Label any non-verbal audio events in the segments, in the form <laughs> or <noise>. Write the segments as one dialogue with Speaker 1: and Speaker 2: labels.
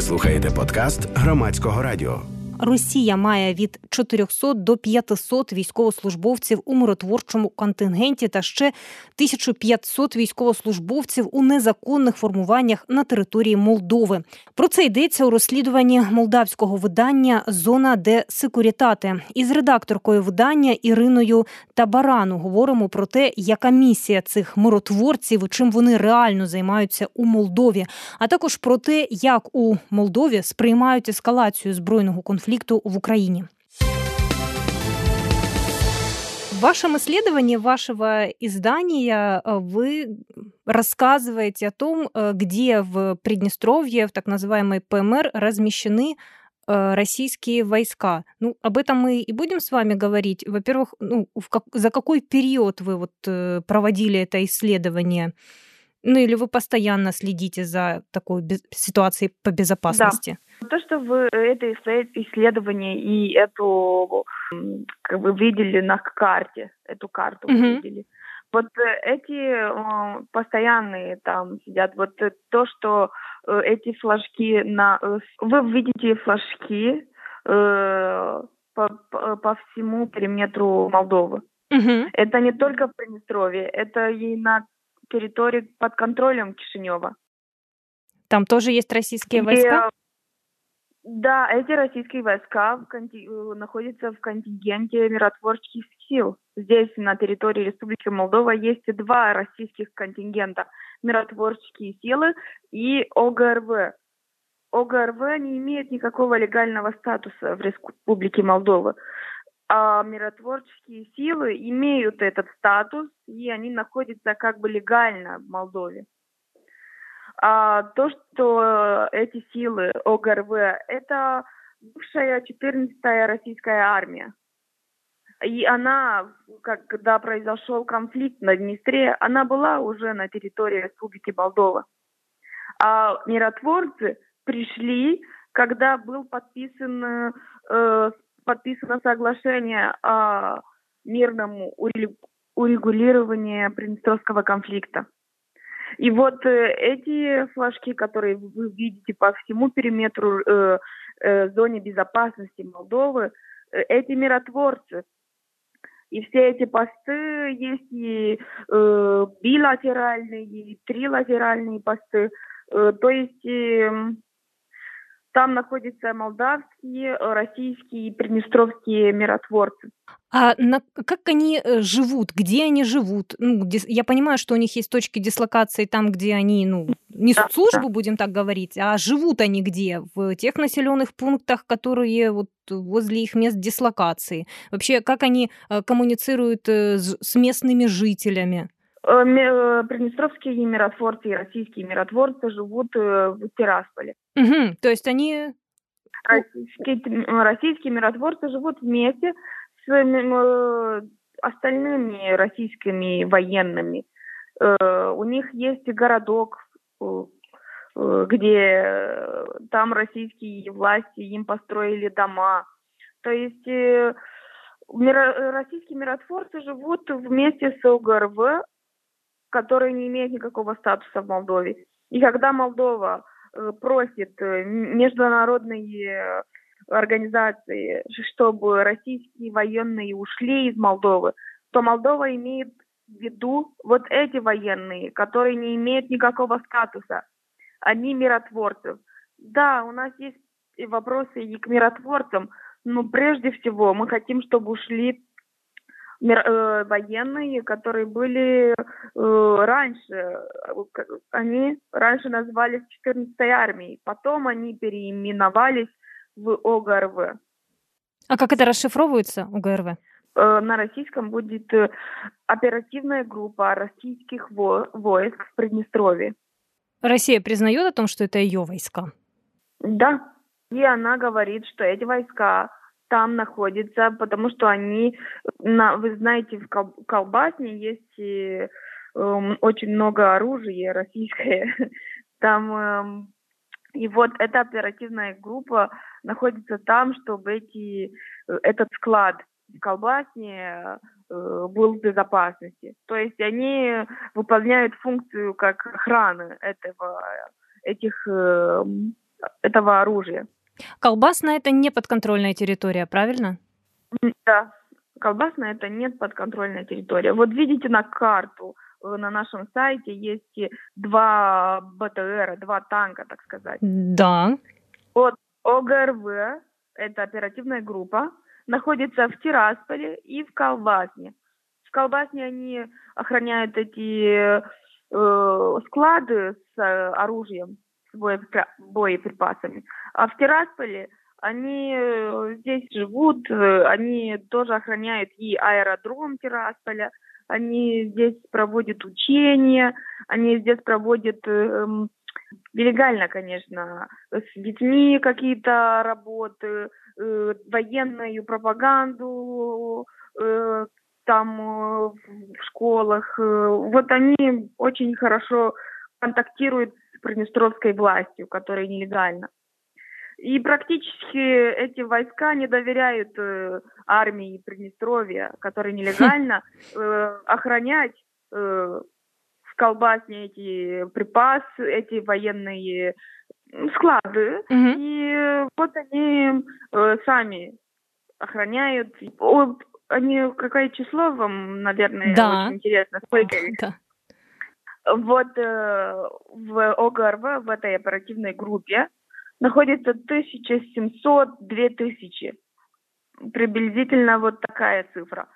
Speaker 1: Ви слухаєте подкаст громадського радіо.
Speaker 2: Росія має від 400 до 500 військовослужбовців у миротворчому контингенті та ще 1500 військовослужбовців у незаконних формуваннях на території Молдови. Про це йдеться у розслідуванні молдавського видання Зона де секурітати із редакторкою видання Іриною Табарану говоримо про те, яка місія цих миротворців чим вони реально займаються у Молдові, а також про те, як у Молдові сприймають ескалацію збройного конфлікту конфликту в Украине. В вашем исследовании вашего издания э, вы рассказываете о том, э, где в Приднестровье, в так называемой ПМР, размещены э, российские войска. Ну, об этом мы и будем с вами говорить. Во-первых, ну, как, за какой период вы вот проводили это исследование? Ну, или вы постоянно следите за такой ситуацией по безопасности?
Speaker 3: Да. То, что вы это исследование и эту, как вы видели на карте, эту карту mm-hmm. видели. Вот э, эти постоянные там сидят. Вот то, что э, эти флажки на... Э, вы видите флажки э, по, по, всему периметру Молдовы. Mm-hmm. Это не только в Приднестровье, это и на территории под контролем Кишинева.
Speaker 2: Там тоже есть российские войска?
Speaker 3: Да, эти российские войска в конти... Э, находятся в контингенте миротворческих сил. Здесь, на территории Республики Молдова, есть два российских контингента. Миротворческие силы и ОГРВ. ОГРВ не имеет никакого легального статуса в Республике Молдова. А миротворческие силы имеют этот статус, и они находятся как бы легально в Молдове. А то, что эти силы ОГРВ, это бывшая 14-я российская армия. И она, когда произошел конфликт на Днестре, она была уже на территории Республики Молдова. А миротворцы пришли, когда был подписан, э, подписано соглашение о мирном урегулировании Приднестровского конфликта. И вот э, эти флажки, которые вы видите по всему периметру э, э, зоне безопасности Молдовы, э, эти миротворцы. И все эти посты есть и э, билатеральные, и трилатеральные посты. Э, то есть э, там находятся молдавские, российские и приднестровские миротворцы.
Speaker 2: А на, как они э, живут? Где они живут? Ну, дис, я понимаю, что у них есть точки дислокации там, где они ну, несут службу, будем так говорить, а живут они где? В тех населенных пунктах, которые вот возле их мест дислокации. Вообще, как они э, коммуницируют э, с местными жителями?
Speaker 3: Приднестровские миротворцы и российские миротворцы живут в Тирасполе.
Speaker 2: Угу, то есть они...
Speaker 3: Российские, российские миротворцы живут вместе с остальными российскими военными. Э, у них есть городок, э, э, где там российские власти им построили дома. То есть российские миротворцы живут вместе с ОГРВ, который не имеет никакого статуса в Молдове. И когда Молдова просит международные организации, чтобы российские военные ушли из Молдовы, то Молдова имеет в виду вот эти военные, которые не имеют никакого статуса. Они миротворцы. Да, у нас есть вопросы и к миротворцам, но прежде всего мы хотим, чтобы ушли э, военные, которые были э, раньше, они раньше назывались 14-й армией, потом они переименовались в ОГРВ.
Speaker 2: А как это расшифровывается, ОГРВ?
Speaker 3: Э, на российском будет э, оперативная группа российских войск в Приднестровье.
Speaker 2: Россия признает о том, что это ее войска?
Speaker 3: Да. И она говорит, что эти войска там находятся, потому что они, вы знаете, в Колбасне есть э, очень много оружия российское. <laughs> Там эм, и вот эта оперативная группа находится там, чтобы эти, э, этот склад в колбасне э, был в безопасности. То есть они выполняют функцию как охраны этого, этих э, этого оружия.
Speaker 2: Колбасная это не подконтрольная территория, правильно?
Speaker 3: Да, колбасная это нет подконтрольная территория. Вот видите на карту э, на нашем сайте есть два БТР, два танка, так сказать.
Speaker 2: Да.
Speaker 3: Вот ОГРВ, это оперативная группа, находится в Тирасполе и в Колбасне. В Колбасне они охраняют эти э, склады с э, оружием, с боеприпасами. А в Тирасполе они э, здесь живут, э, они тоже охраняют и аэродром Тирасполя, они здесь проводят учения, они здесь проводят э, нелегально, конечно, с детьми какие-то работы, э, военную пропаганду э, там э, в школах. Э, вот они очень хорошо контактируют с Приднестровской властью, которая нелегально. И практически эти войска не доверяют э, армии Приднестровья, которая <laughs> нелегально э, охранять э, в колбасне эти припасы, эти военные склады.
Speaker 2: Мгм.
Speaker 3: И вот они э, сами охраняют. О, они какое число вам, наверное,
Speaker 2: Да.
Speaker 3: очень интересно, сколько их?
Speaker 2: Да.
Speaker 3: Вот э, в ОГРВ, в этой оперативной группе, находится 1700-2000. Приблизительно вот такая цифра.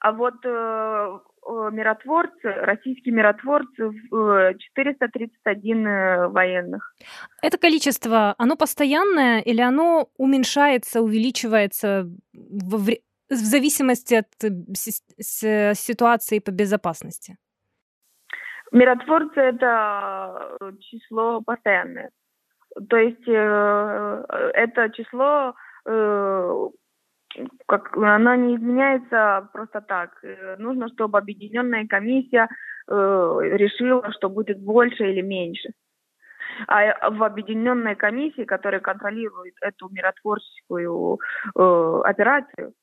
Speaker 3: А вот э, э, миротворцы, российские миротворцы, э, 431 э, военных.
Speaker 2: Это количество, оно постоянное или оно уменьшается, увеличивается во вре- в зависимости от э, си- с- ситуации по безопасности?
Speaker 3: Миротворцы это э, число постоянное. То есть э, это число, э, как оно не изменяется просто так. Э, Нужно, чтобы объединенная комиссия э, решила, что будет больше или меньше. А в объединенной комиссии, которая контролирует эту миротворческую э, операцию,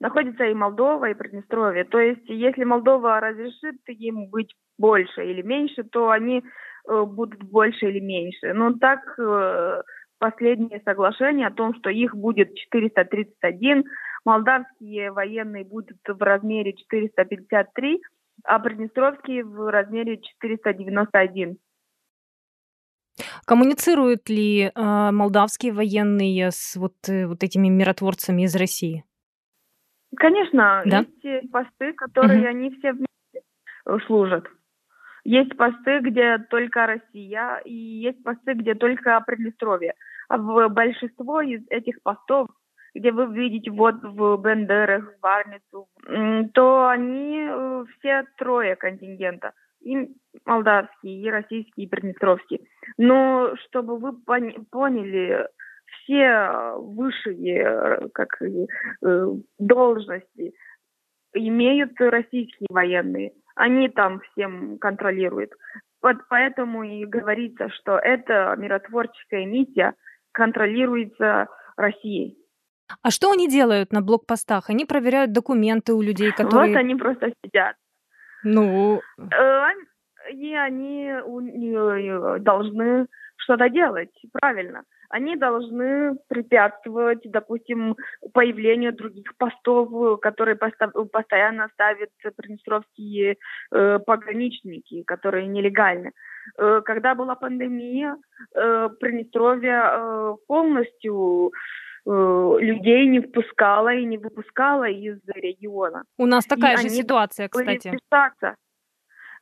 Speaker 3: находится и Молдова, и Приднестровье. То есть, если Молдова разрешит им быть больше или меньше, то они э, будут больше или меньше. Но так э, последнее соглашение о том, что их будет 431, молдавские военные будут в размере 453, а приднестровские в размере 491.
Speaker 2: Коммуницируют ли э, молдавские военные с вот, э, вот этими миротворцами из России?
Speaker 3: Конечно,
Speaker 2: Да?
Speaker 3: есть э, посты, которые
Speaker 2: Мгм.
Speaker 3: они все вместе э, служат. Есть посты, где только Россия, и есть посты, где только Приднестровье. А в большинство из этих постов, где вы видите вот в Бендерах, в Варницу, м, то они э, все трое контингента. И молдавский, и российский, и приднестровский. Но чтобы вы поняли, все высшие э, как, э, должности имеют российские военные. Они там всем контролируют. Вот поэтому и говорится, что эта миротворческая миссия контролируется Россией.
Speaker 2: А что они делают на блокпостах? Они проверяют документы у людей, которые...
Speaker 3: Вот они просто сидят.
Speaker 2: Ну,
Speaker 3: Э, И они э, должны что-то делать, правильно. Они должны препятствовать, допустим, появлению других постов, которые постоянно ставят приднестровские э, пограничники, которые нелегальны. Э, когда была пандемия, э, Приднестровье э, полностью людей не впускала и не выпускала из региона
Speaker 2: у нас такая же
Speaker 3: они
Speaker 2: ситуация, кстати.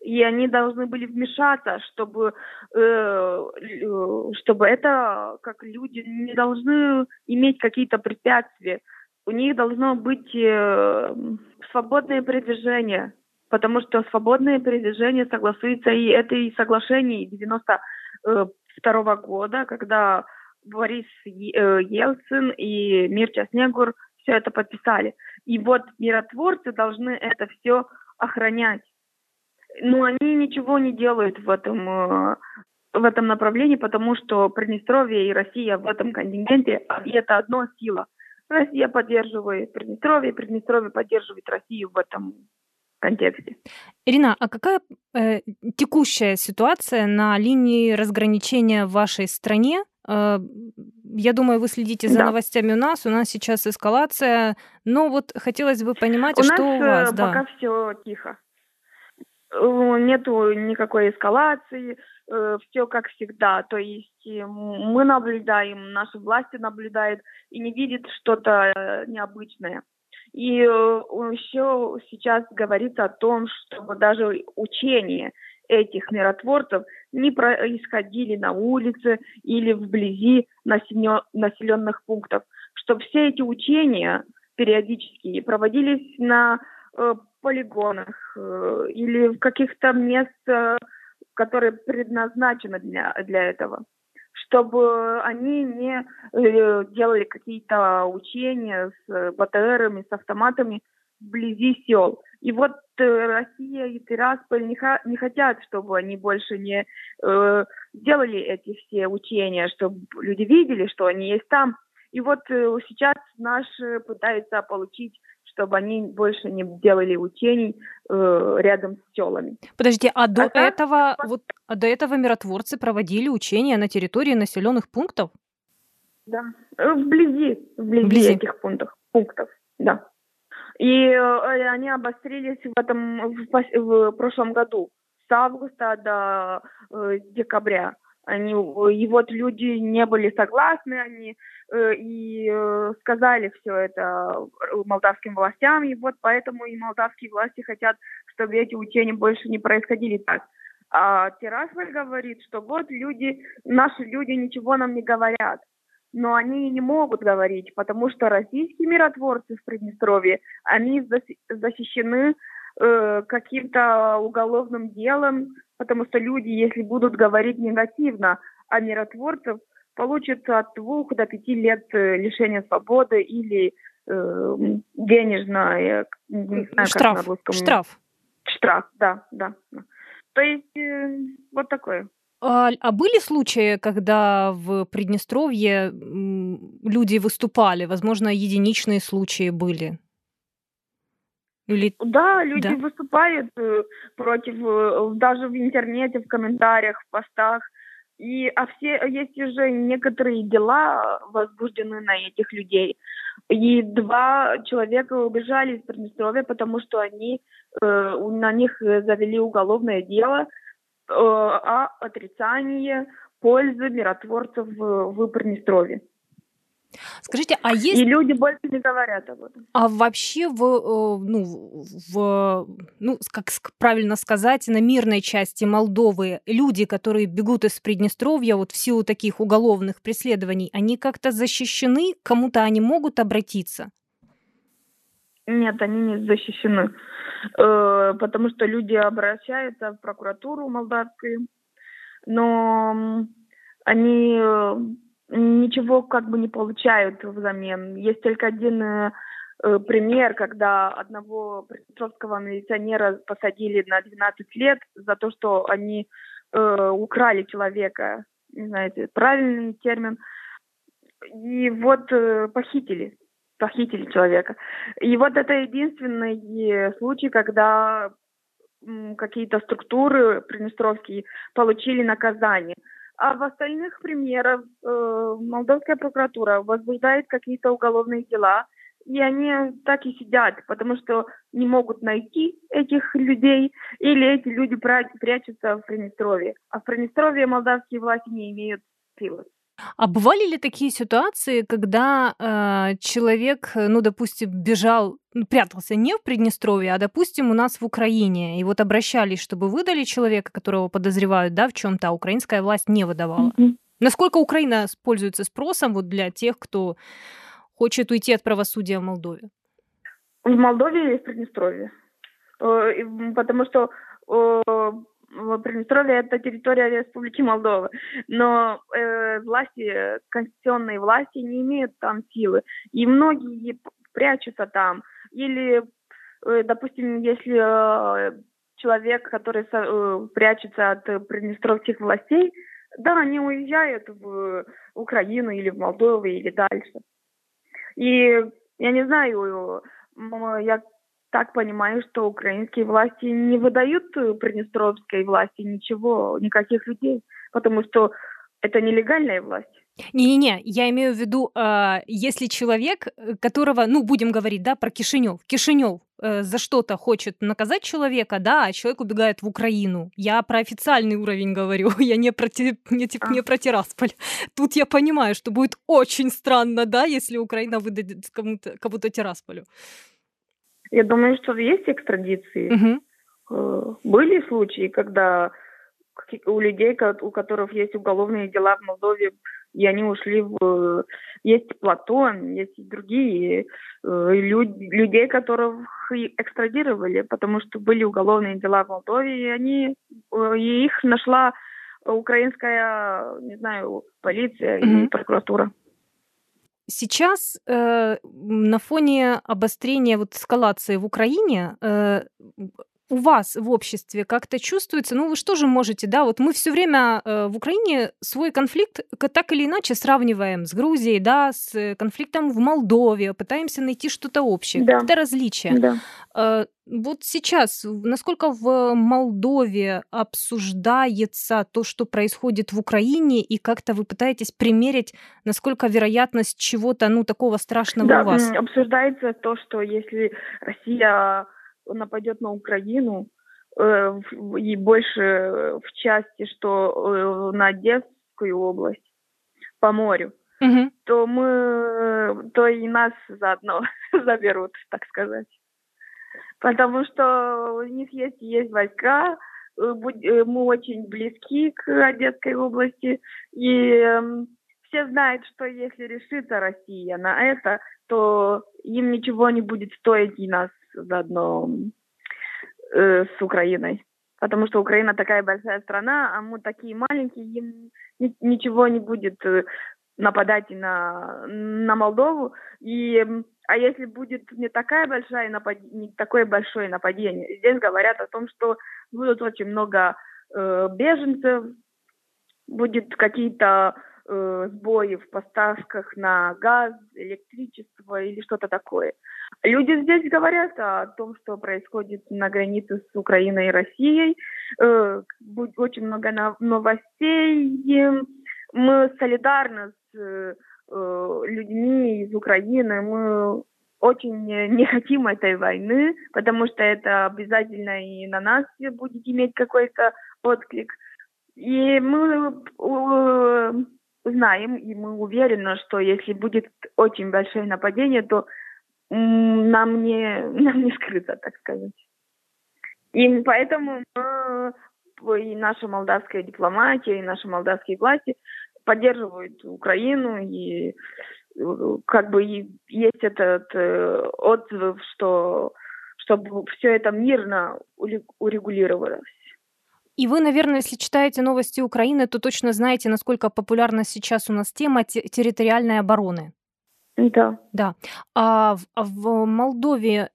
Speaker 3: И они должны были вмешаться, чтобы, э, э, чтобы это, как люди, не должны иметь какие-то препятствия. У них должно быть э, свободное передвижение, потому что свободное передвижение согласуется и это и соглашение 92 года, когда Борис э, Ельцин и Мирча Снегур все это подписали. И вот миротворцы должны это все охранять. Но они ничего не делают в этом, э, в этом направлении, потому что Приднестровье и Россия в этом контингенте, а, и это одно сила. Россия поддерживает Приднестровье, Приднестровье поддерживает Россию в этом контексте.
Speaker 2: Ирина, а какая э, текущая ситуация на линии разграничения в вашей стране Э, я думаю, вы следите за
Speaker 3: Да.
Speaker 2: новостями у нас. У нас сейчас эскалация. Но вот хотелось бы понимать,
Speaker 3: У
Speaker 2: что
Speaker 3: нас
Speaker 2: у вас,
Speaker 3: э,
Speaker 2: да.
Speaker 3: пока все тихо. Э, Нету никакой эскалации, все как всегда. То есть э, мы наблюдаем, наши власти наблюдают и не видят что-то э, необычное. И еще сейчас говорится о том, чтобы даже учения этих миротворцев не происходили на улице или вблизи населенных пунктов, чтобы все эти учения периодически проводились на э, полигонах э, или в каких-то местах, которые предназначены для, для этого, чтобы они не э, делали какие-то учения с э, БТРами, с автоматами вблизи сел. И вот э, Россия и Тирасполь не, не хотят, чтобы они больше не э, делали эти все учения, чтобы люди видели, что они есть там. И вот э, сейчас наши пытаются получить, чтобы они больше не делали учений э, рядом с селами.
Speaker 2: Подождите, а до
Speaker 3: А так,
Speaker 2: этого вот а до этого миротворцы проводили учения на территории населенных пунктов?
Speaker 3: Да. Э, Вблизи, вблизи,
Speaker 2: Вблизи.
Speaker 3: этих пунктов, пунктов, да. И э, они обострились в этом в, в прошлом году, с августа до э, декабря. Они, вот люди не были согласны, они и э, сказали все это э, молдавским властям, и вот поэтому и молдавские власти хотят, чтобы эти учения больше не происходили так. А Тирасполь говорит, что вот люди, наши люди ничего нам не говорят но они не могут говорить, потому что российские миротворцы в Приднестровье, они защищены э, каким-то уголовным делом, потому что люди, если будут говорить негативно о миротворцев, получат от двух до пяти лет э, лишения свободы или э, денежное, не знаю, как на
Speaker 2: штраф,
Speaker 3: русском.
Speaker 2: штраф.
Speaker 3: Штраф, да, да. То есть э, вот такое.
Speaker 2: А, а были случаи, когда в Приднестровье люди выступали? Возможно, единичные случаи были? Или
Speaker 3: Да, люди
Speaker 2: Да.
Speaker 3: выступают э, против, э, даже в интернете, в комментариях, в постах. И, а все, есть уже некоторые дела возбуждены на этих людей. И два человека убежали из Приднестровья, потому что они, э, на них э, завели уголовное дело э, о отрицании пользы миротворцев в, в Приднестровье.
Speaker 2: Скажите, а есть
Speaker 3: И люди больше не говорят об этом.
Speaker 2: А вообще в, э, ну, в, ну, как правильно сказать, на мирной части Молдовы люди, которые бегут из Приднестровья вот в силу таких уголовных преследований, они как-то защищены? К кому-то они могут обратиться?
Speaker 3: Нет, они не защищены, Э, потому что люди обращаются в прокуратуру молдавскую, но они э, ничего как бы не получают взамен. Есть только один э, э, пример, когда одного приднестровского милиционера посадили на 12 лет за то, что они э, украли человека, не знаю, это правильный термин, и вот э, похитили похитили человека. И вот это единственный э, случай, когда какие-то структуры приднестровские получили наказание. А в остальных примерах э, молдовская прокуратура возбуждает какие-то уголовные дела, и они так и сидят, потому что не могут найти этих людей, или эти люди прячутся в Приднестровье. А в Приднестровье молдавские власти не имеют силы.
Speaker 2: А бывали ли такие ситуации, когда э, человек, ну, допустим, бежал, ну, прятался не в Приднестровье, а, допустим, у нас в Украине, и вот обращались, чтобы выдали человека, которого подозревают, да, в чем-то, а украинская власть не выдавала? Насколько Украина пользуется спросом вот для тех, кто хочет уйти от правосудия в Молдове?
Speaker 3: В Молдове или в Приднестровье? Э, и, Потому что э, Приднестровье это территория Республики Молдова, но э, власти, конституционные власти не имеют там силы, и многие прячутся там. Или, э, допустим, если э, человек, который э, прячется от приднестровских властей, да, они уезжают в Украину или в Молдову или дальше. И я не знаю, я так понимаю, что украинские власти не выдают э, приднестровской власти ничего, никаких людей, потому что это нелегальная власть.
Speaker 2: Не-не-не, я имею в виду, э, если человек, э, которого, ну, будем говорить, да, про Кишинев. Кишинев э, за что-то хочет наказать человека, да, а человек убегает в Украину. Я про официальный уровень говорю, <laughs> я не про, не, типа, не про Тирасполь. Тут я понимаю, что будет очень странно, да, если Украина выдадет кому-то, кому-то Тирасполю.
Speaker 3: Я думаю, что есть экстрадиции. Угу. Были случаи, когда у людей, у которых есть уголовные дела в Молдове, и они ушли в... Есть Платон, есть и другие э, люд... людей, которых экстрадировали, потому что были уголовные дела в Молдове, и они... Э, и их нашла украинская, не знаю, полиция mm-hmm. и прокуратура.
Speaker 2: Сейчас э, на фоне обострения вот эскалации в Украине э, у вас в обществе как-то чувствуется, ну вы что же можете, да, вот мы все время э, в Украине свой конфликт так или иначе сравниваем с Грузией, да, с конфликтом в Молдове, пытаемся найти что-то общее, да. какие-то различия. Да. Э, вот сейчас, насколько в Молдове обсуждается то, что происходит в Украине, и как-то вы пытаетесь примерить, насколько вероятность чего-то, ну, такого страшного
Speaker 3: да,
Speaker 2: у вас?
Speaker 3: обсуждается то, что если Россия нападет на Украину, э, и больше в части, что э, на Одесскую область по морю, угу. то мы, то и нас заодно <laughs> заберут, так сказать. Потому что у них есть, есть войска, э, мы очень близки к Одесской области, и эм, все знают, что если решится Россия на это, то им ничего не будет стоить и нас заодно э, с Украиной. Потому что Украина такая большая страна, а мы такие маленькие, им ни, ничего не будет э, нападать и на, на Молдову. И, а если будет не такая большая напад... не такое большое нападение, здесь говорят о том, что будут очень много э, беженцев, будет какие-то э, сбои в поставках на газ, электричество или что-то такое. Люди здесь говорят о том, что происходит на границе с Украиной и Россией. Э, очень много новостей. Мы солидарны с э, людьми из Украины. Мы очень не хотим этой войны, потому что это обязательно и на нас будет иметь какой-то отклик. И мы э, знаем, и мы уверены, что если будет очень большое нападение, то нам не, <laughs> нам не скрыто, так сказать. И поэтому мы, и наша молдавская дипломатия, и наши молдавские власти поддерживают Украину, и как бы есть этот э, отзыв, что чтобы все это мирно урегулировалось.
Speaker 2: И вы, наверное, если читаете новости Украины, то точно знаете, насколько популярна сейчас у нас тема территориальной обороны.
Speaker 3: Да.
Speaker 2: Да. А в, а в Молдове,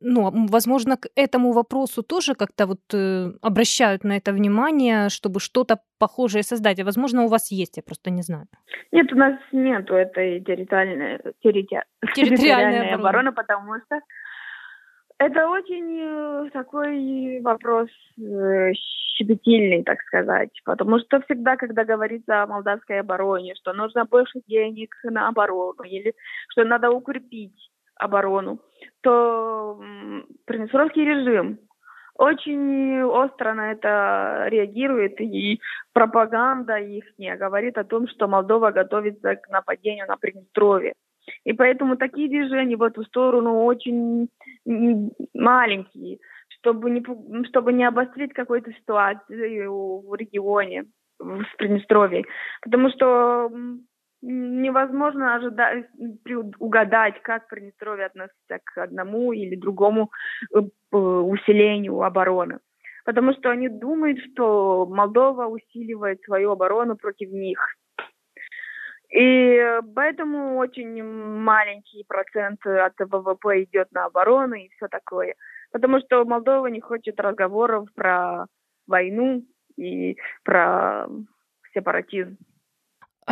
Speaker 2: ну, возможно, к этому вопросу тоже как-то вот э, обращают на это внимание, чтобы что-то похожее создать. А возможно, у вас есть, я просто не знаю.
Speaker 3: Нет, у нас нету этой <laughs> территориальной, территори... территориальной обороны, обороны, потому что это очень э, такой вопрос э, щепетильный, так сказать, потому что всегда, когда говорится о молдавской обороне, что нужно больше денег на оборону или что надо укрепить оборону, то Приднестровский режим очень остро на это реагирует, и пропаганда их не говорит о том, что Молдова готовится к нападению на Приднестровье. И поэтому такие движения в эту сторону очень маленькие, чтобы не, чтобы не обострить какую-то ситуацию в регионе, в Приднестровье. Потому что невозможно ожидать, угадать, как Приднестровье относится к одному или другому э, усилению обороны. Потому что они думают, что Молдова усиливает свою оборону против них. И поэтому очень маленький процент от ВВП идет на оборону и все такое. Потому что Молдова не хочет разговоров про войну и про сепаратизм.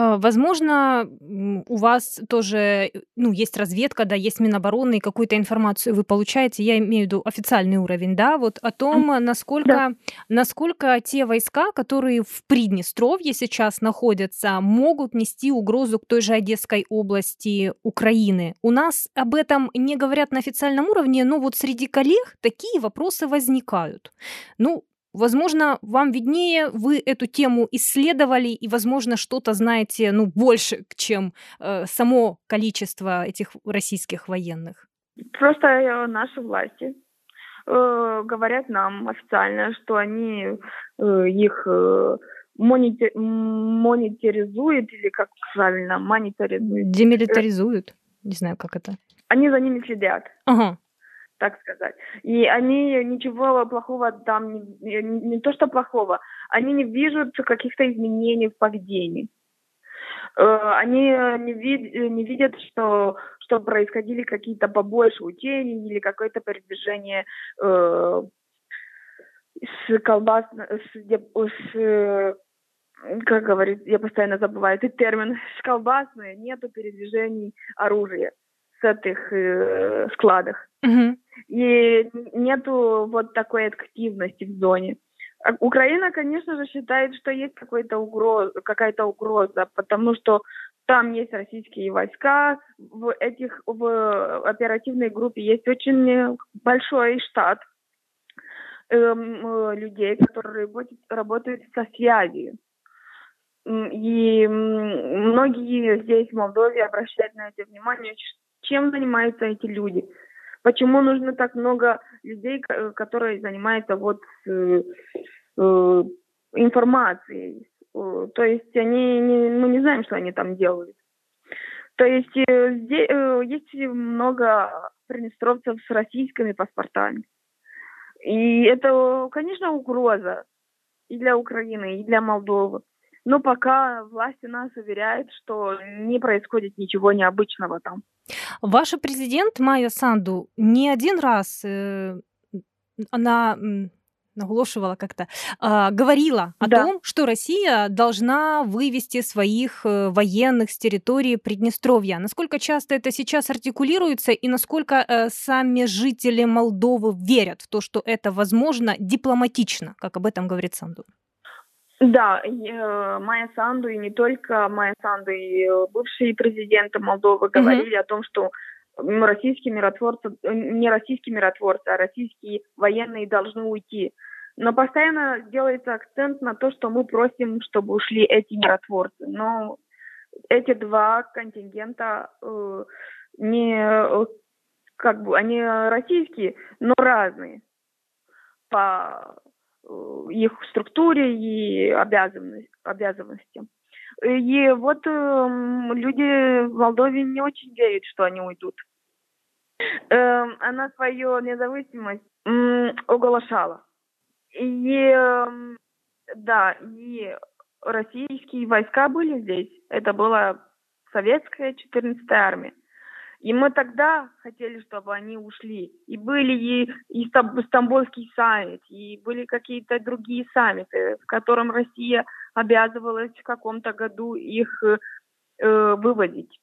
Speaker 2: А, возможно, у вас тоже, ну, есть разведка, да, есть Минобороны, и какую-то информацию вы получаете, я имею в виду официальный уровень, да, вот о том, насколько, да. насколько те войска, которые в Приднестровье сейчас находятся, могут нести угрозу к той же Одесской области Украины. У нас об этом не говорят на официальном уровне, но вот среди коллег такие вопросы возникают. Ну, Возможно, вам виднее, вы эту тему исследовали и, возможно, что-то знаете, ну, больше, чем э, само количество этих российских военных.
Speaker 3: Просто э, наши власти э, говорят нам официально, что они э, их э, монитор, мониторизуют или как правильно, мониторизуют.
Speaker 2: Демилитаризуют. Не знаю, как это.
Speaker 3: Они за ними следят.
Speaker 2: Ага
Speaker 3: так сказать. И они ничего плохого там, не, не то что плохого, они не видят каких-то изменений в поведении. Э, они не, вид, не видят, что, что происходили какие-то побольше учений или какое-то передвижение э, с колбас, с, с как говорит, я постоянно забываю этот термин, с колбасные, нету передвижений оружия этих э, складах.
Speaker 2: Угу.
Speaker 3: И нету вот такой активности в зоне. А Украина, конечно же, считает, что есть какой-то угроз, какая-то угроза, потому что там есть российские войска, в этих в оперативной группе есть очень большой штат эм, людей, которые работают, работают со связью. И многие здесь в Молдове обращают на это внимание, чем занимаются эти люди. Почему нужно так много людей, которые занимаются вот э, э, информацией? То есть они не, мы не знаем, что они там делают. То есть э, здесь э, есть много приднестровцев с российскими паспортами. И это, конечно, угроза и для Украины, и для Молдовы. Но пока власти нас уверяют, что не происходит ничего необычного там.
Speaker 2: Ваш президент Майя Санду не один раз э, она наголошивала как-то, э, говорила о да. том, что Россия должна вывести своих э, военных с территории Приднестровья. Насколько часто это сейчас артикулируется и насколько э, сами жители Молдовы верят в то, что это возможно дипломатично, как об этом говорит Санду?
Speaker 3: Да, э, Майя Санду и не только Майя Санду, и э, бывшие президенты Молдовы говорили mm-hmm. о том, что российские миротворцы, э, не российские миротворцы, а российские военные должны уйти. Но постоянно делается акцент на то, что мы просим, чтобы ушли эти миротворцы. Но эти два контингента э, не как бы они российские, но разные по их структуре и обязанности. И вот э, люди в Молдове не очень верят, что они уйдут. Э, она свою независимость э, оглашала. И э, да, и российские войска были здесь. Это была советская 14-я армия. И мы тогда хотели, чтобы они ушли. И были и, и Стамбульский саммит, и были какие-то другие саммиты, в котором Россия обязывалась в каком-то году их э, выводить.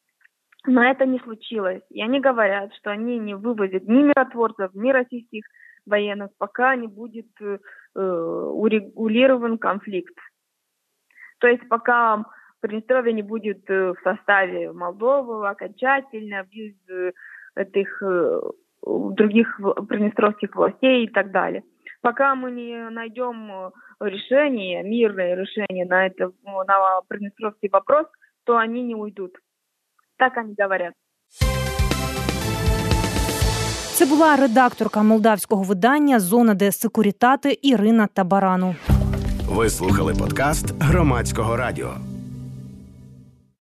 Speaker 3: Но это не случилось. И они говорят, что они не вывозят ни миротворцев, ни российских военных, пока не будет э, урегулирован конфликт. То есть пока Приднестровье не будет э, в составе Молдовы окончательно, без э, этих э, других приднестровских властей и так далее. Пока мы не найдем решение, мирное решение на, это, на приднестровский вопрос, то они не уйдут. Так они говорят.
Speaker 2: Це була редакторка молдавського видання Зона де секурітати Ірина Табарану.
Speaker 1: Ви слухали подкаст громадського радіо.